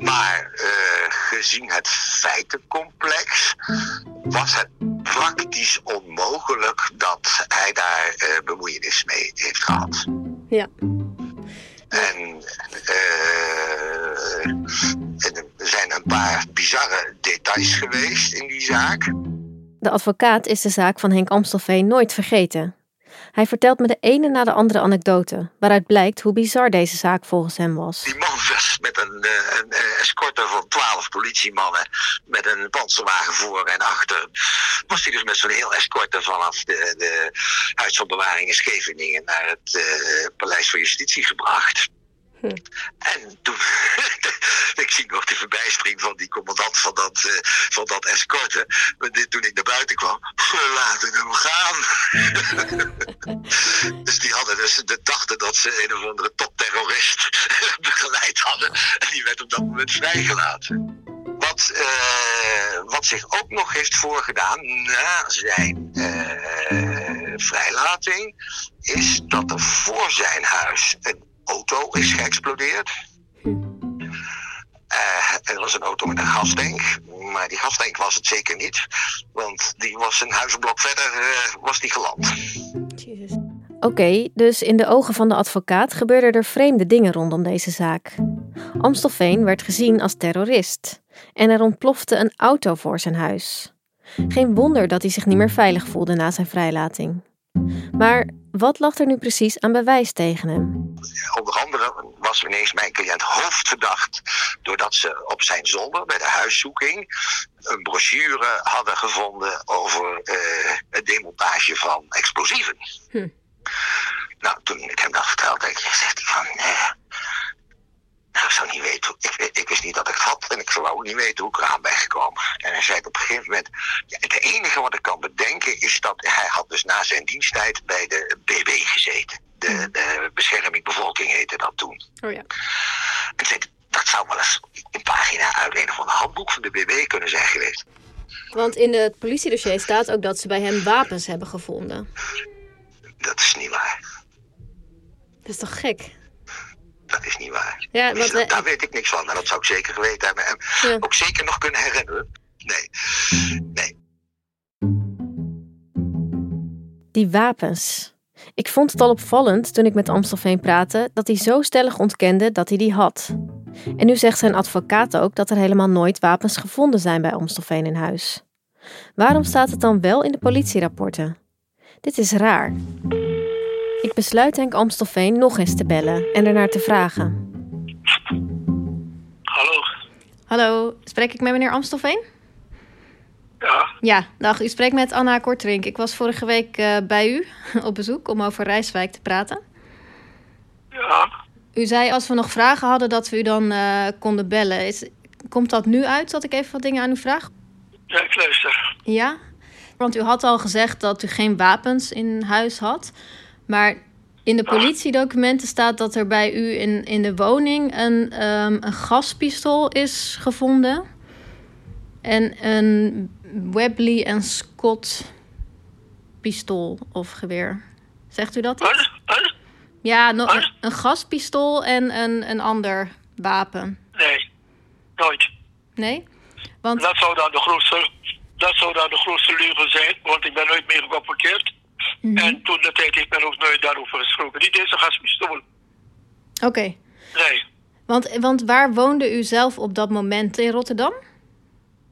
Speaker 7: Maar eh, gezien het feitencomplex was het praktisch onmogelijk dat hij daar eh, bemoeienis mee heeft gehad.
Speaker 1: Ja.
Speaker 7: En eh, paar bizarre details geweest in die zaak.
Speaker 1: De advocaat is de zaak van Henk Amstelveen nooit vergeten. Hij vertelt me de ene na de andere anekdote, waaruit blijkt hoe bizar deze zaak volgens hem was.
Speaker 7: Die man was met een, eh, een eh, escorte van twaalf politiemannen met een panzerwagen voor en achter. Was hij dus met zo'n heel escorte vanaf de, de Huis van Bewaring in Scheveningen naar het eh, Paleis van Justitie gebracht. En toen, *laughs* ik zie nog de verbijstering van die commandant van dat, eh, van dat escorte. Dit- Toen ik naar buiten kwam, *laughs* laten hem gaan. *laughs* dus die hadden dus, de dachten dat ze een of andere topterrorist begeleid hadden. En die werd op dat moment vrijgelaten. Wat, eh, wat zich ook nog heeft voorgedaan na zijn eh, vrijlating, is dat er voor zijn huis een auto is geëxplodeerd. Eh, er was een auto met een gastank, maar die gastank was het zeker niet, want die was een huizenblok verder eh, was die geland.
Speaker 1: Oké, dus in de ogen van de advocaat gebeurden er vreemde dingen rondom deze zaak. Amstelveen werd gezien als terrorist en er ontplofte een auto voor zijn huis. Geen wonder dat hij zich niet meer veilig voelde na zijn vrijlating. Maar wat lag er nu precies aan bewijs tegen hem?
Speaker 7: Onder andere was ineens mijn cliënt hoofdverdacht doordat ze op zijn zolder bij de huiszoeking een brochure hadden gevonden over eh, het demontage van explosieven.
Speaker 1: Hm.
Speaker 7: Nou, toen ik hem dat vertelde, zegt hij van, eh, nou, ik zou niet weten, hoe- ik, ik wist niet dat ik het had en ik zou ook niet weten hoe ik eraan ben gekomen. En hij zei op een gegeven moment, ja, het enige wat ik kan bedenken is dat hij had dus na zijn diensttijd bij de BB gezeten. De, de bescherming bevolking heette dat toen.
Speaker 1: Oh ja.
Speaker 7: En ik zei, dat zou wel eens een pagina uit een of ander handboek van de BB kunnen zijn geweest.
Speaker 1: Want in het politiedossier staat ook dat ze bij hem wapens hebben gevonden.
Speaker 7: Dat is niet waar.
Speaker 1: Dat is toch gek?
Speaker 7: Dat is niet waar.
Speaker 1: Ja,
Speaker 7: Dus dat-
Speaker 1: eh,
Speaker 7: daar weet ik niks van. En dat zou ik zeker geweten hebben. En
Speaker 1: Ja.
Speaker 7: ook zeker nog kunnen herinneren. Nee. Nee.
Speaker 1: Die wapens. Ik vond het al opvallend toen ik met Amstelveen praatte dat hij zo stellig ontkende dat hij die had. En nu zegt zijn advocaat ook dat er helemaal nooit wapens gevonden zijn bij Amstelveen in huis. Waarom staat het dan wel in de politierapporten? Dit is raar. Ik besluit Henk Amstelveen nog eens te bellen en ernaar te vragen.
Speaker 8: Hallo.
Speaker 1: Hallo, spreek ik met meneer Amstelveen?
Speaker 8: Ja,
Speaker 1: Ja, dag. U spreekt met Anna Kortrink. Ik was vorige week eh, bij u *laughs* op bezoek om over Rijswijk te praten.
Speaker 8: ja.
Speaker 1: U zei als we nog vragen hadden dat we u dan eh, konden bellen. Is, komt dat nu uit dat ik even wat dingen aan u vraag?
Speaker 8: Ja, ik luister.
Speaker 1: Ja? Want u had al gezegd dat u geen wapens in huis had. Maar in de politiedocumenten staat dat er bij u in, in de woning een, ehm, een gaspistool is gevonden. En een Webley en Scott pistool of geweer. Zegt u dat? Ja, een, een gaspistool en een, een ander wapen.
Speaker 8: Nee, nooit.
Speaker 1: Nee? Want
Speaker 8: Dat zou dan de grootste, dat zou dan de grootste leugen zijn, want ik ben nooit meer gerapporteerd.
Speaker 1: Mhm.
Speaker 8: En toen de tijd heeft men ook nooit daarover gesproken. Niet deze gaspistool.
Speaker 1: Oké.
Speaker 8: Nee,
Speaker 1: Want, want waar woonde u zelf op dat moment? In Rotterdam?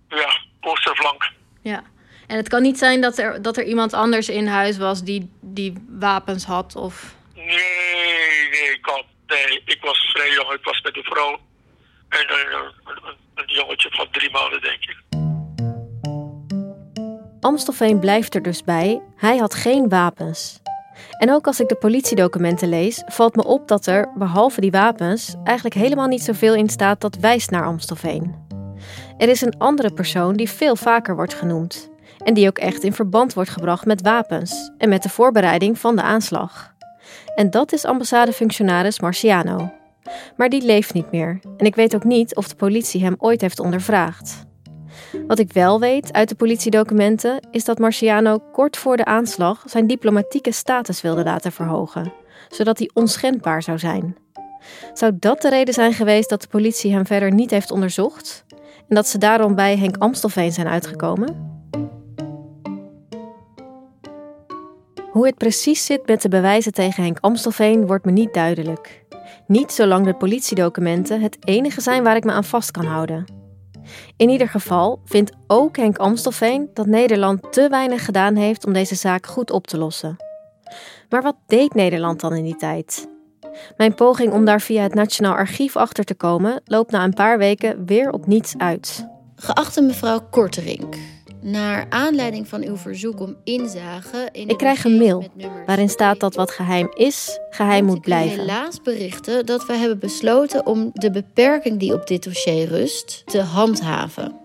Speaker 8: ja, Oosterflank.
Speaker 1: Ja. En het kan niet zijn dat er, dat er iemand anders in huis was die, die wapens had of...
Speaker 8: Nee, nee, kom. Nee, ik was vrij jong. Ik was met een vrouw. En een, een, een jongetje van drie maanden, denk ik.
Speaker 1: Amstelveen blijft er dus bij, hij had geen wapens. En ook als ik de politiedocumenten lees, valt me op dat er, behalve die wapens, eigenlijk helemaal niet zoveel in staat dat wijst naar Amstelveen. Er is een andere persoon die veel vaker wordt genoemd. En die ook echt in verband wordt gebracht met wapens en met de voorbereiding van de aanslag. En dat is ambassadefunctionaris Marciano. Maar die leeft niet meer. En ik weet ook niet of de politie hem ooit heeft ondervraagd. Wat ik wel weet uit de politiedocumenten is dat Marciano kort voor de aanslag zijn diplomatieke status wilde laten verhogen, zodat hij onschendbaar zou zijn. Zou dat de reden zijn geweest dat de politie hem verder niet heeft onderzocht en dat ze daarom bij Henk Amstelveen zijn uitgekomen? Hoe het precies zit met de bewijzen tegen Henk Amstelveen wordt me niet duidelijk. Niet zolang de politiedocumenten het enige zijn waar ik me aan vast kan houden. In ieder geval vindt ook Henk Amstelveen dat Nederland te weinig gedaan heeft om deze zaak goed op te lossen. Maar wat deed Nederland dan in die tijd? Mijn poging om daar via het Nationaal Archief achter te komen loopt na een paar weken weer op niets uit.
Speaker 9: Geachte mevrouw Korterink, naar aanleiding van uw verzoek om inzage in
Speaker 1: Ik krijg een mail waarin staat dat wat geheim is, geheim moet blijven.
Speaker 9: helaas berichten dat we hebben besloten om de beperking die op dit dossier rust te handhaven.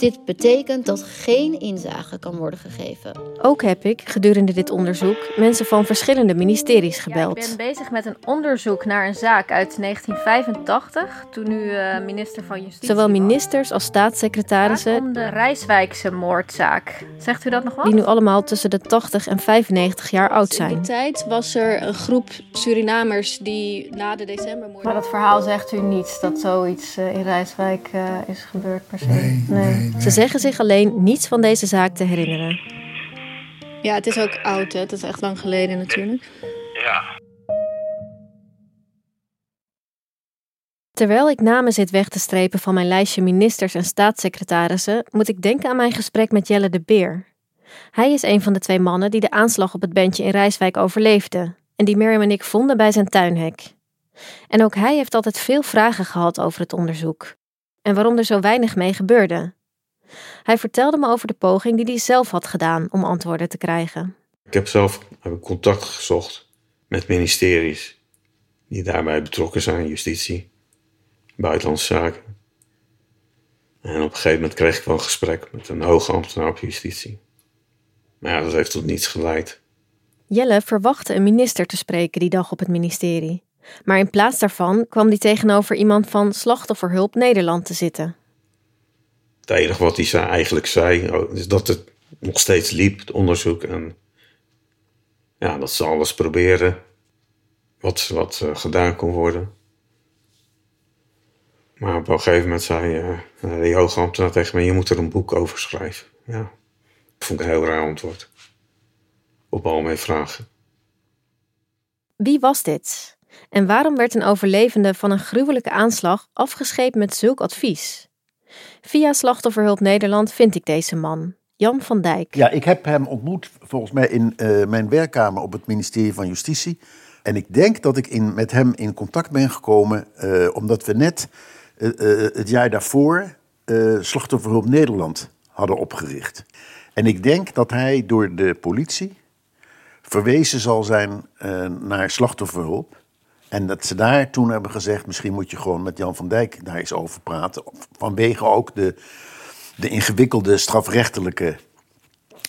Speaker 9: Dit betekent dat geen inzage kan worden gegeven.
Speaker 1: Ook heb ik gedurende dit onderzoek mensen van verschillende ministeries gebeld. ik ben bezig met een onderzoek naar een zaak uit 1985, toen u eh, minister van Justitie Zowel ministers als staatssecretarissen. om de Rijswijkse moordzaak. Zegt u dat nog wat? Die nu allemaal tussen de 80 en 95 jaar oud zijn. In die tijd was er een groep Surinamers die na de decembermoord... Maar dat verhaal zegt u niets, dat zoiets eh, in Rijswijk eh, is gebeurd per se. Nee, Ze zeggen zich alleen niets van deze zaak te herinneren. Ja, het is ook oud, hè? Het is echt lang geleden natuurlijk.
Speaker 8: Ja.
Speaker 1: Terwijl ik namen zit weg te strepen van mijn lijstje ministers en staatssecretarissen, moet ik denken aan mijn gesprek met Jelle de Beer. Hij is een van de twee mannen die de aanslag op het bandje in Rijswijk overleefde en die Mirjam en ik vonden bij zijn tuinhek. En ook hij heeft altijd veel vragen gehad over het onderzoek en waarom er zo weinig mee gebeurde. Hij vertelde me over de poging die hij zelf had gedaan om antwoorden te krijgen.
Speaker 10: Ik heb zelf heb ik contact gezocht met ministeries die daarbij betrokken zijn, justitie, buitenlandse zaken. En op een gegeven moment kreeg ik wel een gesprek met een hoge ambtenaar op justitie. Maar ja, dat heeft tot niets geleid.
Speaker 1: Jelle verwachtte een minister te spreken die dag op het ministerie. Maar in plaats daarvan kwam hij tegenover iemand van Slachtofferhulp Nederland te zitten.
Speaker 10: Het enige wat hij zei, eigenlijk zei, oh, is dat het nog steeds liep, het onderzoek. En ja, dat ze alles proberen wat, wat eh, gedaan kon worden. Maar op een gegeven moment zei uh, die hoogambtenaar tegen me, je moet er een boek over schrijven. Ja, dat vond ik een heel raar antwoord. Op al mijn vragen.
Speaker 1: Wie was dit? En waarom werd een overlevende van een gruwelijke aanslag afgescheept met zulk advies? Via Slachtofferhulp Nederland vind ik deze man, Jan van Dijk.
Speaker 11: Ja, ik heb hem ontmoet volgens mij in uh, mijn werkkamer op het ministerie van Justitie. En ik denk dat ik in, met hem in contact ben gekomen uh, omdat we net uh, het jaar daarvoor Slachtofferhulp Nederland hadden opgericht. En ik denk dat hij door de politie verwezen zal zijn naar slachtofferhulp. En dat ze daar toen hebben gezegd, misschien moet je gewoon met Jan van Dijk daar eens over praten. Vanwege ook de, de ingewikkelde strafrechtelijke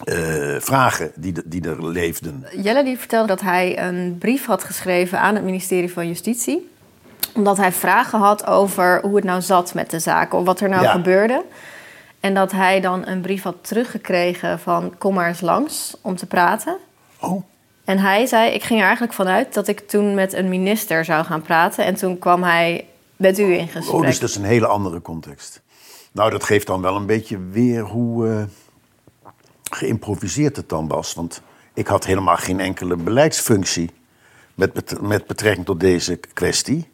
Speaker 11: eh, vragen die, de- die er leefden.
Speaker 4: Jelle die vertelde dat hij een brief had geschreven aan het ministerie van Justitie. Omdat hij vragen had over hoe het nou zat met de zaken. Of wat er nou
Speaker 11: Ja.
Speaker 4: gebeurde. En dat hij dan een brief had teruggekregen van kom maar eens langs om te praten.
Speaker 11: Oh.
Speaker 4: En hij zei, ik ging er eigenlijk vanuit dat ik toen met een minister zou gaan praten. En toen kwam hij met u in gesprek.
Speaker 11: Oh, dus dat is een hele andere context. Nou, dat geeft dan wel een beetje weer hoe eh, geïmproviseerd het dan was. Want ik had helemaal geen enkele beleidsfunctie met, met betrekking tot deze kwestie.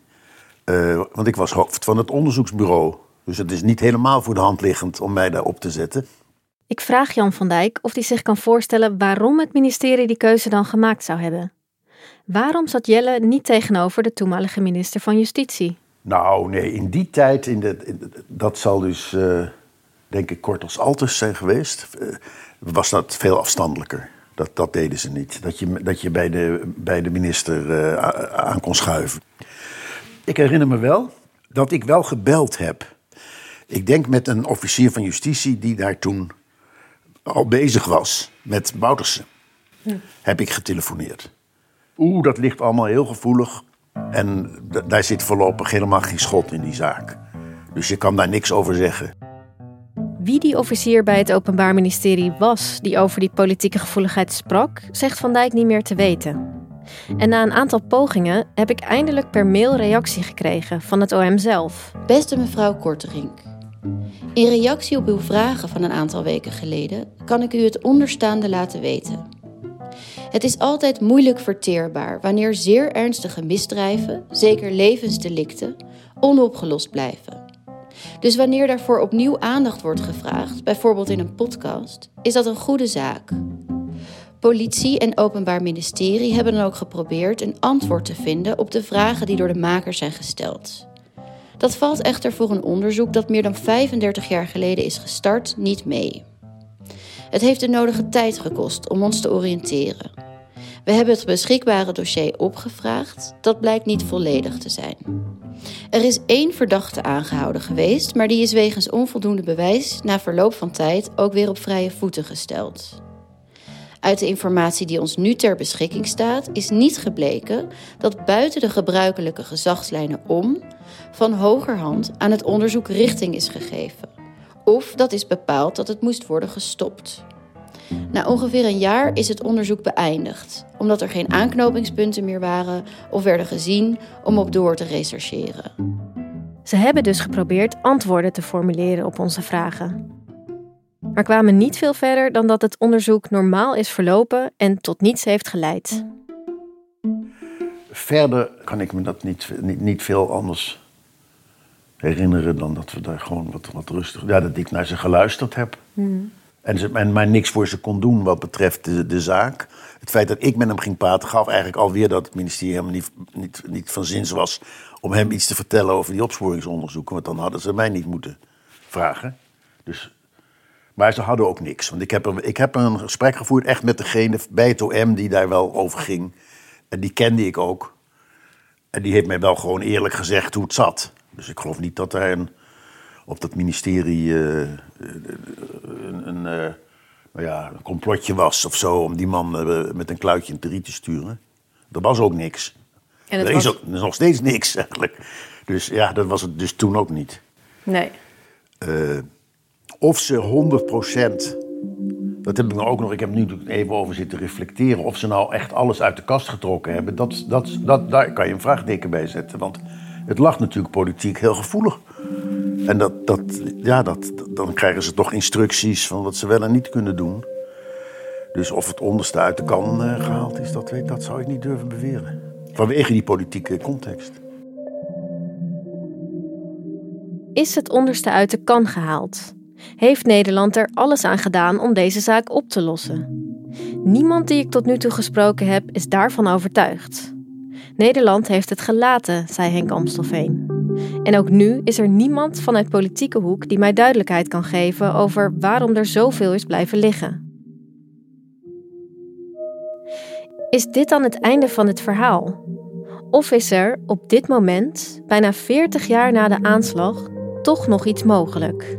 Speaker 11: Eh, want ik was hoofd van het onderzoeksbureau. Dus het is niet helemaal voor de hand liggend om mij daar op te zetten.
Speaker 1: Ik vraag Jan van Dijk of hij zich kan voorstellen waarom het ministerie die keuze dan gemaakt zou hebben. Waarom zat Jelle niet tegenover de toenmalige minister van Justitie?
Speaker 11: Nou, nee, in die tijd, in de, dat zal dus, eh, denk ik, kort als Altus zijn geweest, eh, was dat veel afstandelijker. Dat, dat deden ze niet. Dat je, dat je bij, de, bij de minister eh, aan kon schuiven. Ik herinner me wel dat ik wel gebeld heb. Ik denk met een officier van justitie die daar toen al bezig was met Boutersen. Heb ik getelefoneerd. Oeh, dat ligt allemaal heel gevoelig. En d- daar zit voorlopig helemaal geen schot in die zaak. Dus je kan daar niks over zeggen.
Speaker 1: Wie die officier bij het Openbaar Ministerie was die over die politieke gevoeligheid sprak, zegt Van Dijk niet meer te weten. En na een aantal pogingen heb ik eindelijk per mail reactie gekregen van het OM zelf.
Speaker 9: Beste mevrouw Korterink. In reactie op uw vragen van een aantal weken geleden kan ik u het onderstaande laten weten. Het is altijd moeilijk verteerbaar wanneer zeer ernstige misdrijven, zeker levensdelicten, onopgelost blijven. Dus wanneer daarvoor opnieuw aandacht wordt gevraagd, bijvoorbeeld in een podcast, is dat een goede zaak. Politie en Openbaar Ministerie hebben dan ook geprobeerd een antwoord te vinden op de vragen die door de makers zijn gesteld. Dat valt echter voor een onderzoek dat meer dan 35 jaar geleden is gestart niet mee. Het heeft de nodige tijd gekost om ons te oriënteren. We hebben het beschikbare dossier opgevraagd, dat blijkt niet volledig te zijn. Er is één verdachte aangehouden geweest, maar die is wegens onvoldoende bewijs na verloop van tijd ook weer op vrije voeten gesteld. Uit de informatie die ons nu ter beschikking staat, is niet gebleken dat buiten de gebruikelijke gezagslijnen om van hogerhand aan het onderzoek richting is gegeven. Of dat is bepaald dat het moest worden gestopt. Na ongeveer een jaar is het onderzoek beëindigd, omdat er geen aanknopingspunten meer waren of werden gezien om op door te rechercheren.
Speaker 1: Ze hebben dus geprobeerd antwoorden te formuleren op onze vragen. Maar kwamen niet veel verder dan dat het onderzoek normaal is verlopen en tot niets heeft geleid.
Speaker 11: Verder kan ik me dat niet, niet, niet veel anders herinneren dan dat we daar gewoon wat, wat rustig... Ja, dat ik naar ze geluisterd heb. En, ze, en maar niks voor ze kon doen wat betreft de, de zaak. Het feit dat ik met hem ging praten gaf eigenlijk alweer dat het ministerie helemaal niet, niet, niet van zins was om hem iets te vertellen over die opsporingsonderzoeken. Want dan hadden ze mij niet moeten vragen. Dus, maar ze hadden ook niks. Want ik heb, een, ik heb een gesprek gevoerd echt met degene bij het OM die daar wel over ging. En die kende ik ook. En die heeft mij wel gewoon eerlijk gezegd hoe het zat. Dus ik geloof niet dat er een, op dat ministerie eh, een, een, eh, nou ja, een complotje was of zo om die man eh, met een kluitje in het riet te sturen. Er was ook niks.
Speaker 4: En
Speaker 11: er is ook er is nog steeds niks *laughs* eigenlijk. Dus ja, dat was het dus toen ook niet.
Speaker 4: Nee.
Speaker 11: Of ze 100%, dat heb ik nou ook nog, ik heb nu even over zitten reflecteren, of ze nou echt alles uit de kast getrokken hebben, dat, dat, dat, daar kan je een vraagteken bij zetten. Want het lag natuurlijk politiek heel gevoelig. En dat, dat, ja, dat, dan krijgen ze toch instructies van wat ze wel en niet kunnen doen. Dus of het onderste uit de kan eh, gehaald is, dat, weet, dat zou ik niet durven beweren. Vanwege die politieke context.
Speaker 1: Is het onderste uit de kan gehaald? Heeft Nederland er alles aan gedaan om deze zaak op te lossen? Niemand die ik tot nu toe gesproken heb is daarvan overtuigd. Nederland heeft het gelaten, zei Henk Amstelveen. En ook nu is er niemand vanuit politieke hoek die mij duidelijkheid kan geven over waarom er zoveel is blijven liggen. Is dit dan het einde van het verhaal? Of is er op dit moment, bijna 40 jaar na de aanslag, toch nog iets mogelijk?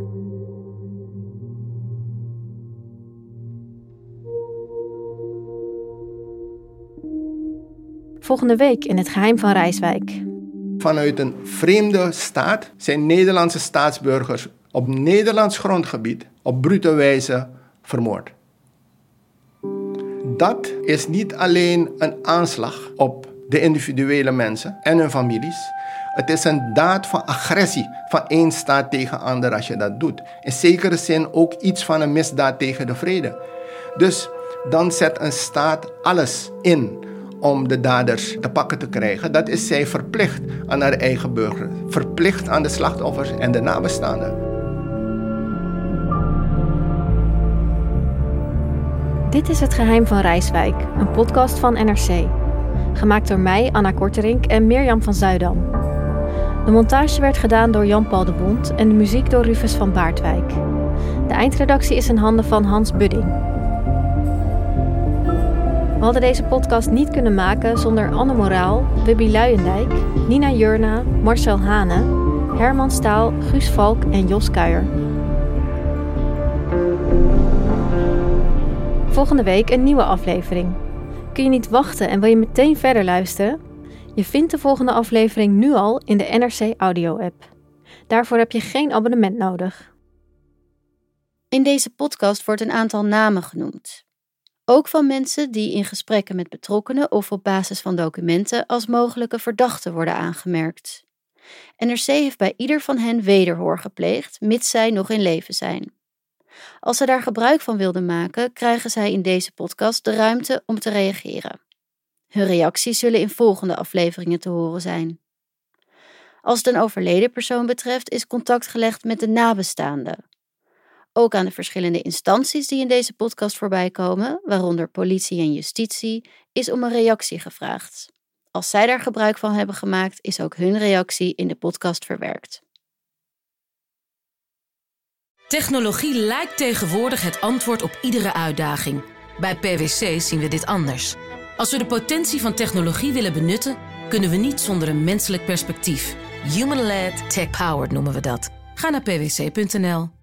Speaker 1: Volgende week in het geheim van Rijswijk.
Speaker 12: Vanuit een vreemde staat zijn Nederlandse staatsburgers op Nederlands grondgebied op brute wijze vermoord. Dat is niet alleen een aanslag op de individuele mensen en hun families. Het is een daad van agressie van één staat tegen ander als je dat doet. In zekere zin ook iets van een misdaad tegen de vrede. Dus dan zet een staat alles in om de daders te pakken te krijgen. Dat is zij verplicht aan haar eigen burgers. Verplicht aan de slachtoffers en de nabestaanden.
Speaker 1: Dit is Het Geheim van Rijswijk, een podcast van NRC. Gemaakt door mij, Anna Korterink en Mirjam van Zuidam. De montage werd gedaan door Jan-Paul de Bond en de muziek door Rufus van Baardwijk. De eindredactie is in handen van Hans Budding. We hadden deze podcast niet kunnen maken zonder Anne Moraal, Wibby Luijendijk, Nina Jurna, Marcel Hane, Herman Staal, Guus Valk en Jos Kuijer. Volgende week een nieuwe aflevering. Kun je niet wachten en wil je meteen verder luisteren? Je vindt de volgende aflevering nu al in de NRC Audio-app. Daarvoor heb je geen abonnement nodig.
Speaker 9: In deze podcast wordt een aantal namen genoemd. Ook van mensen die in gesprekken met betrokkenen of op basis van documenten als mogelijke verdachten worden aangemerkt. NRC heeft bij ieder van hen wederhoor gepleegd, mits zij nog in leven zijn. Als ze daar gebruik van wilden maken, krijgen zij in deze podcast de ruimte om te reageren. Hun reacties zullen in volgende afleveringen te horen zijn. Als het een overleden persoon betreft, is contact gelegd met de nabestaanden. Ook aan de verschillende instanties die in deze podcast voorbij komen, waaronder politie en justitie, is om een reactie gevraagd. Als zij daar gebruik van hebben gemaakt, is ook hun reactie in de podcast verwerkt.
Speaker 13: Technologie lijkt tegenwoordig het antwoord op iedere uitdaging. Bij PwC zien we dit anders. Als we de potentie van technologie willen benutten, kunnen we niet zonder een menselijk perspectief. Human-led, tech-powered noemen we dat. Ga naar pwc.nl.